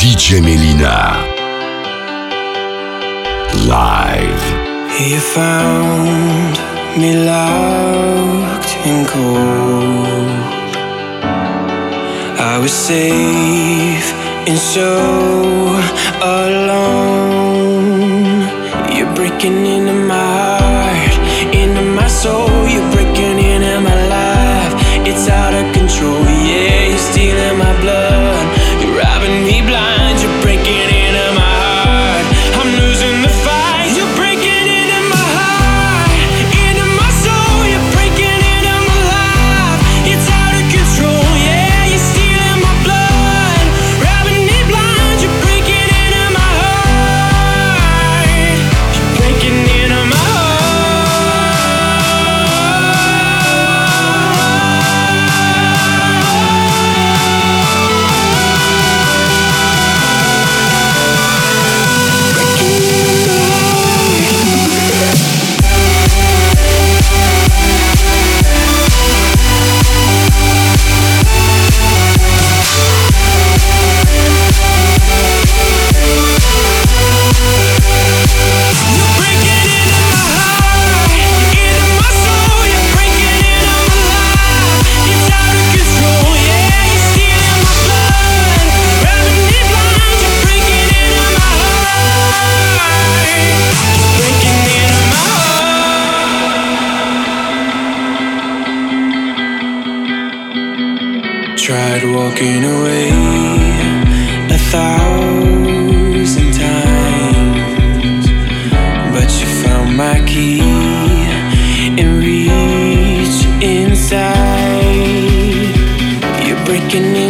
DJ Melyna. Live. You found me locked in cold. I was safe and so alone. You're breaking into my can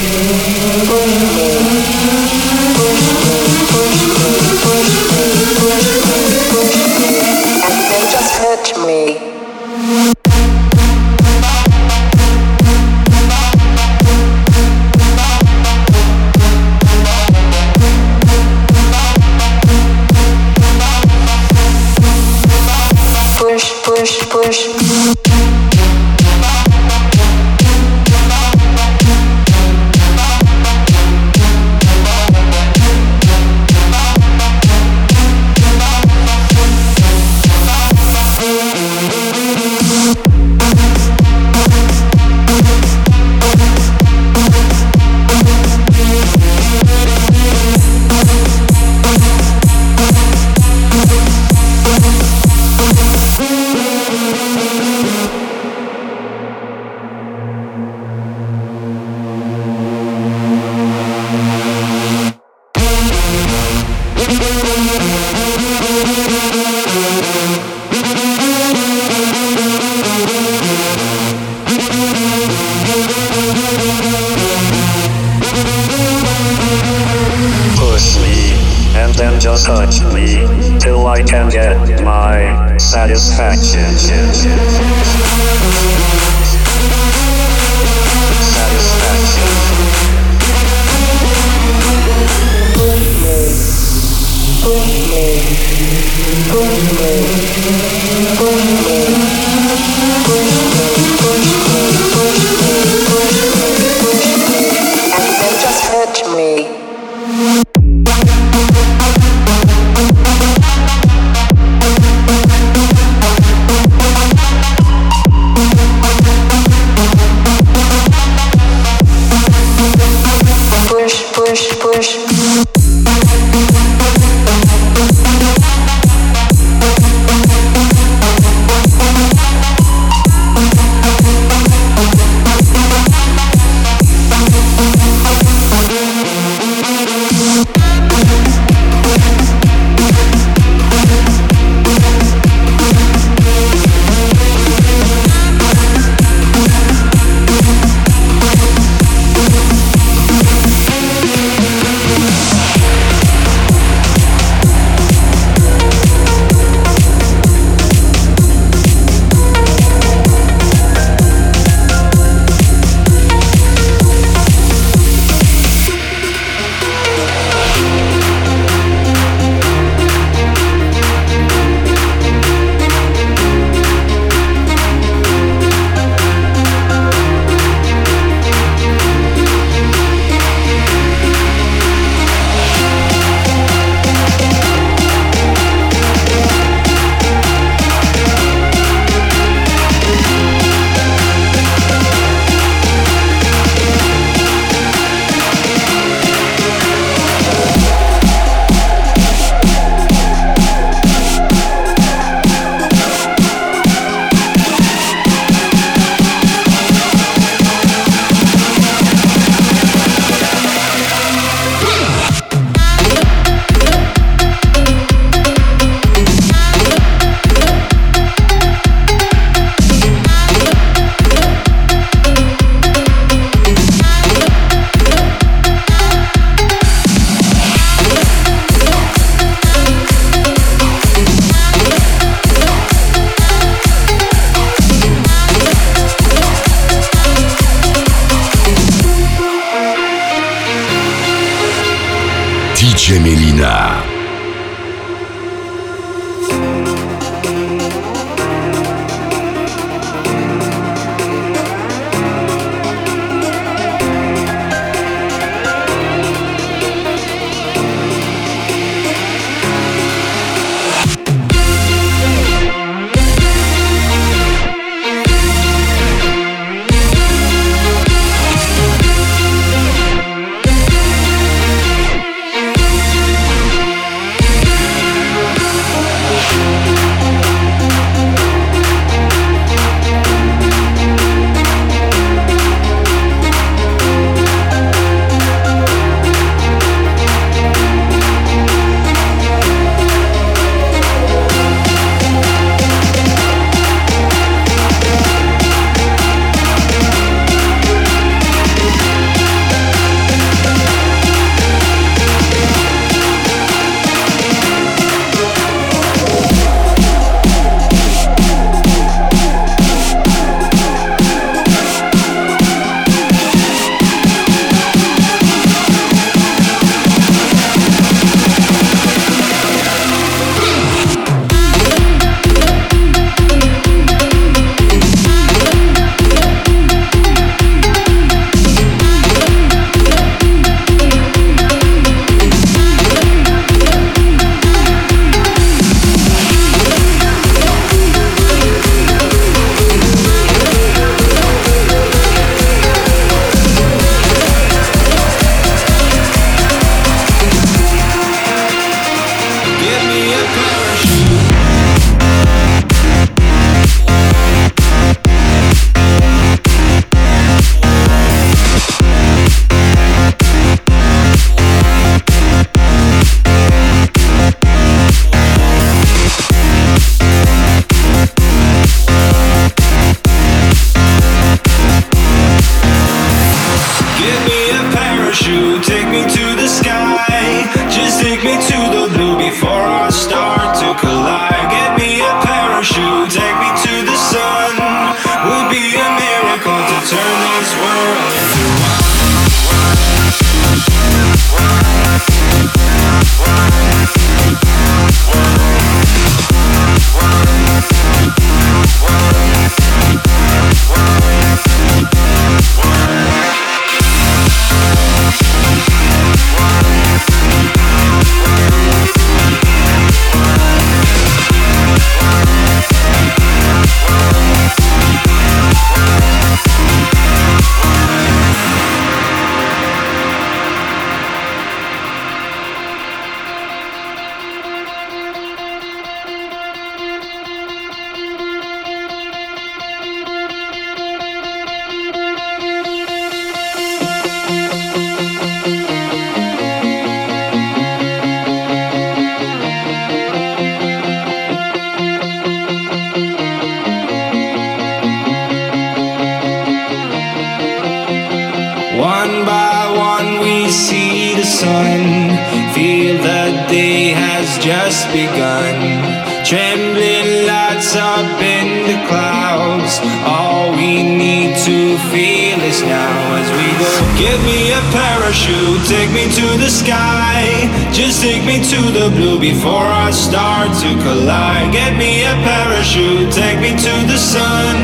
parachute, take me to the sky. Just take me to the blue before I start to collide. Get me a parachute, take me to the sun.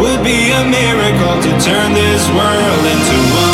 Would be a miracle to turn this world into one.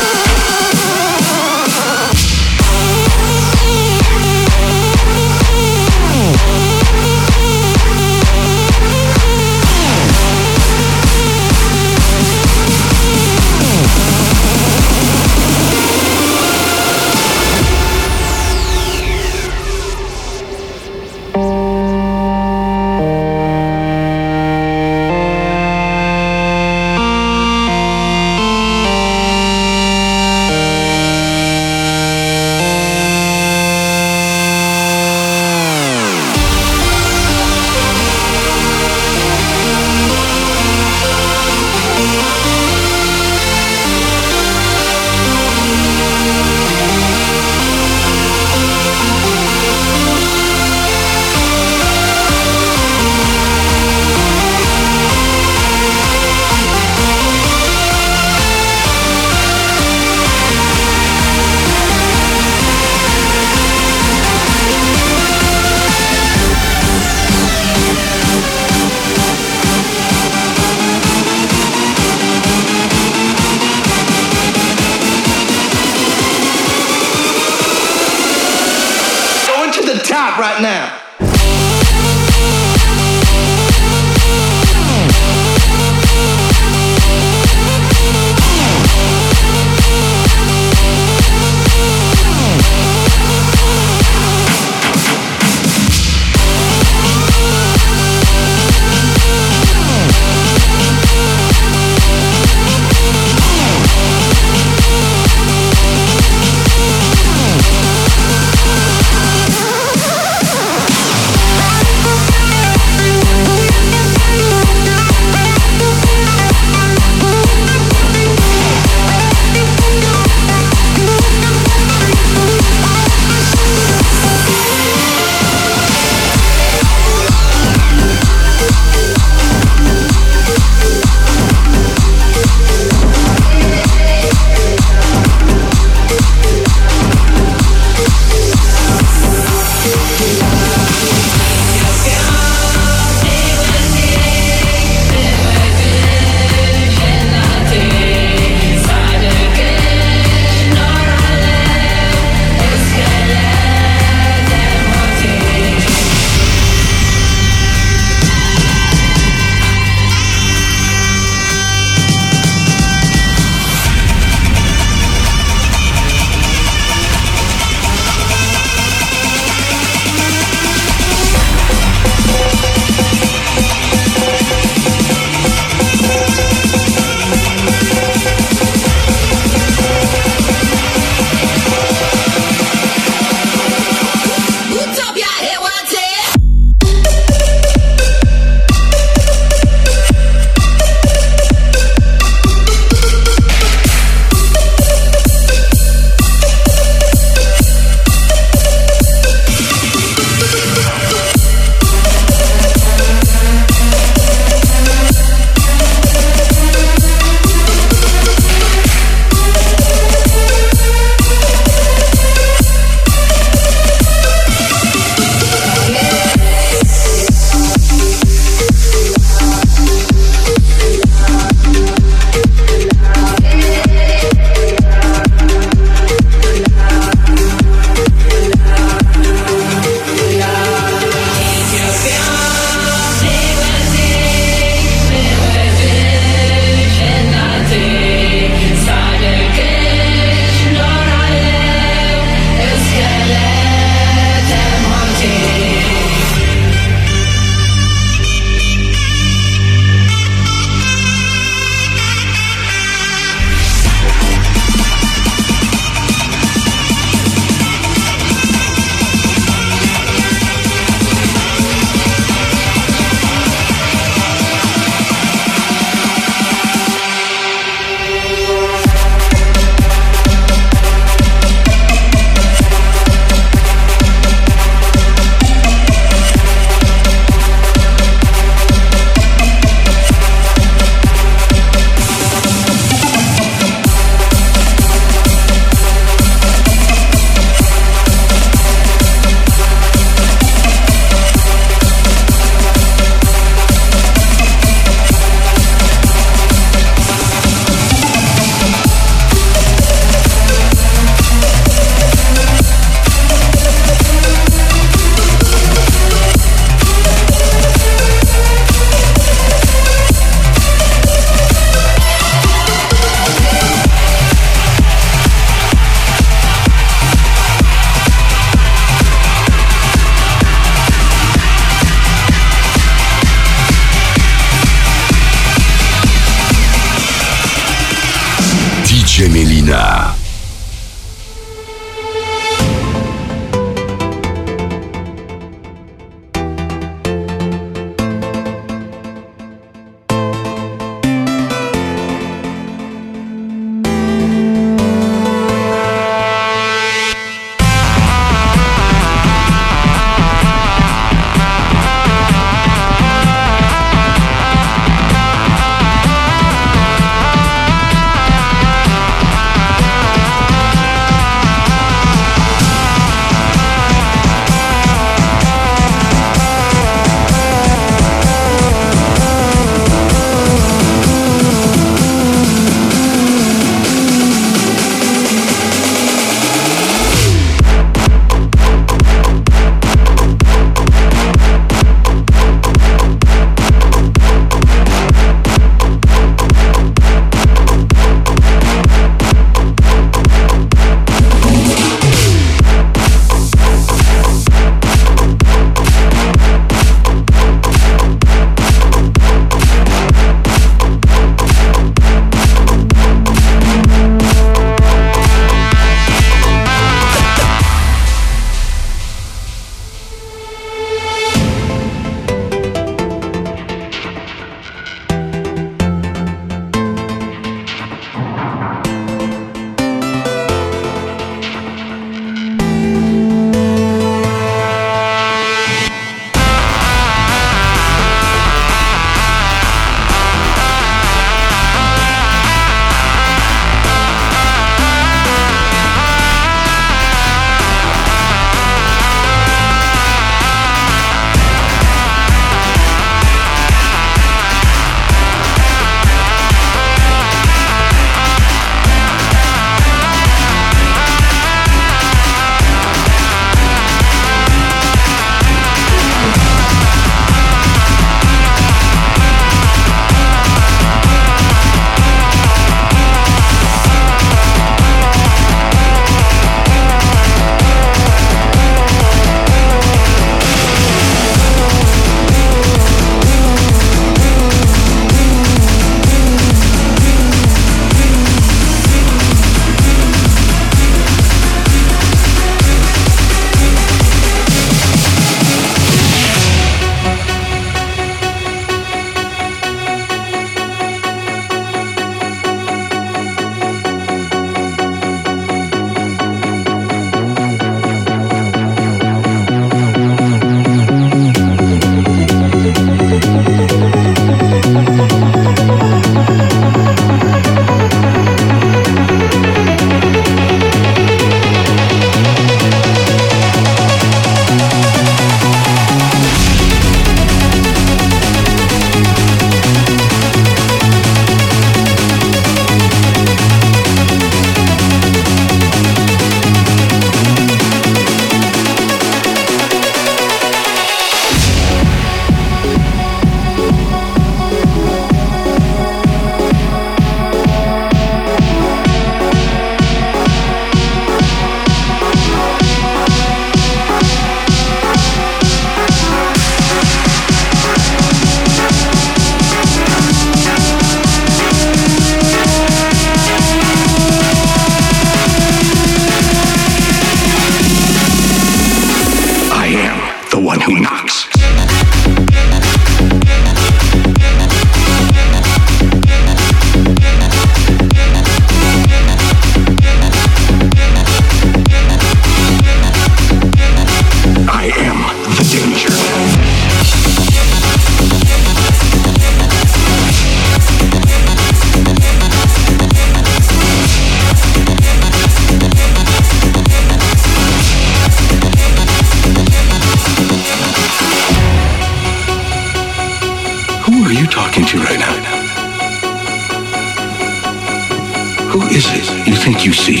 Who is it you think you see?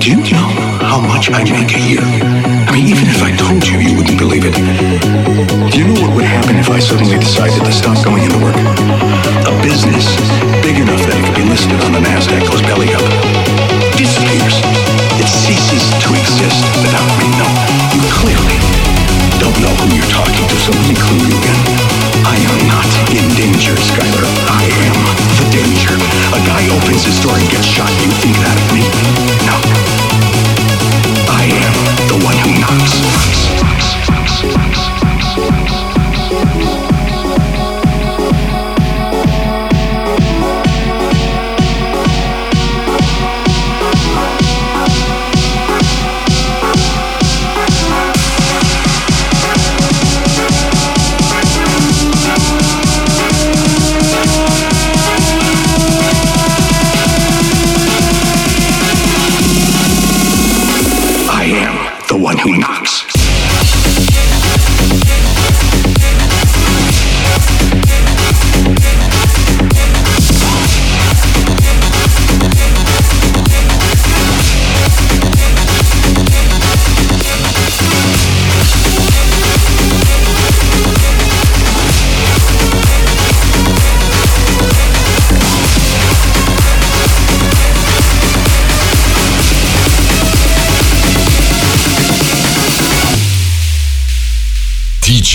Do you know how much I make a year? I mean, even if I told you, you wouldn't believe it. Do you know what would happen if I suddenly decided to stop going into work? A business big enough that it could be listed on the NASDAQ goes belly up. Disappears. It ceases to exist without me. No, you clearly don't know who you're talking to, so let me clue you in. I am not in danger, Skyler. I am the danger. A guy opens his door and gets shot. You think that of me? No. I am the one who knocks.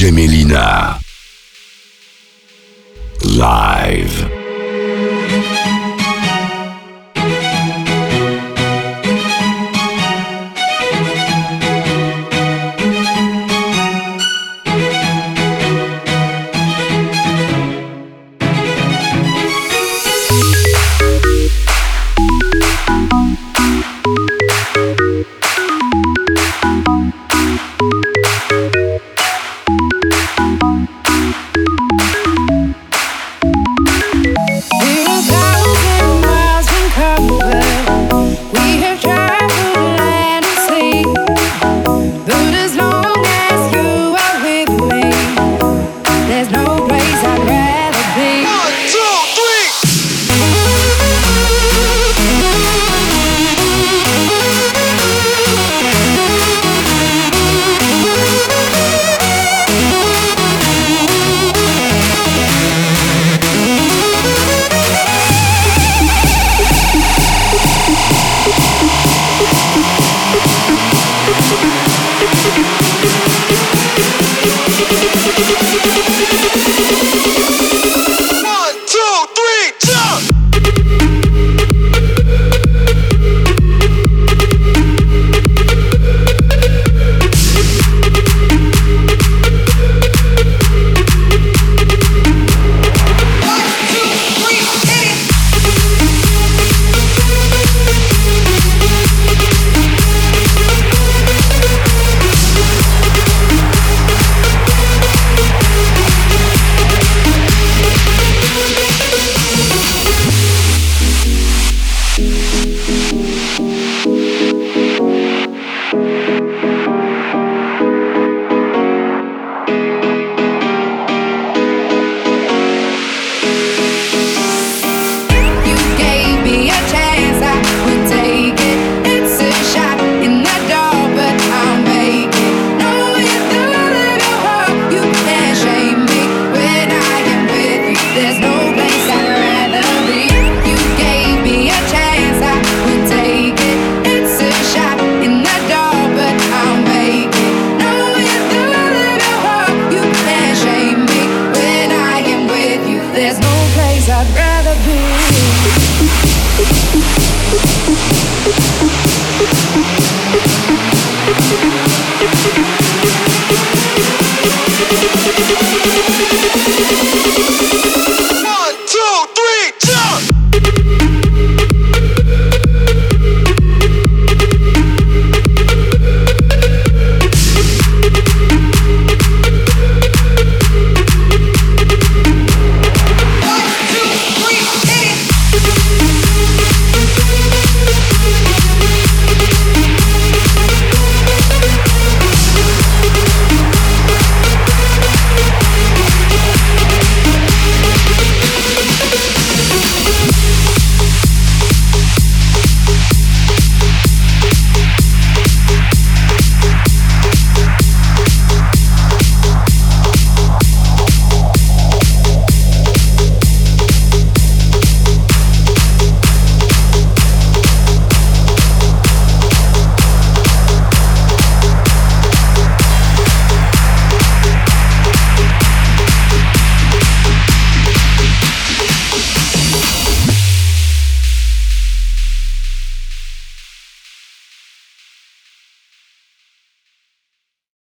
DJ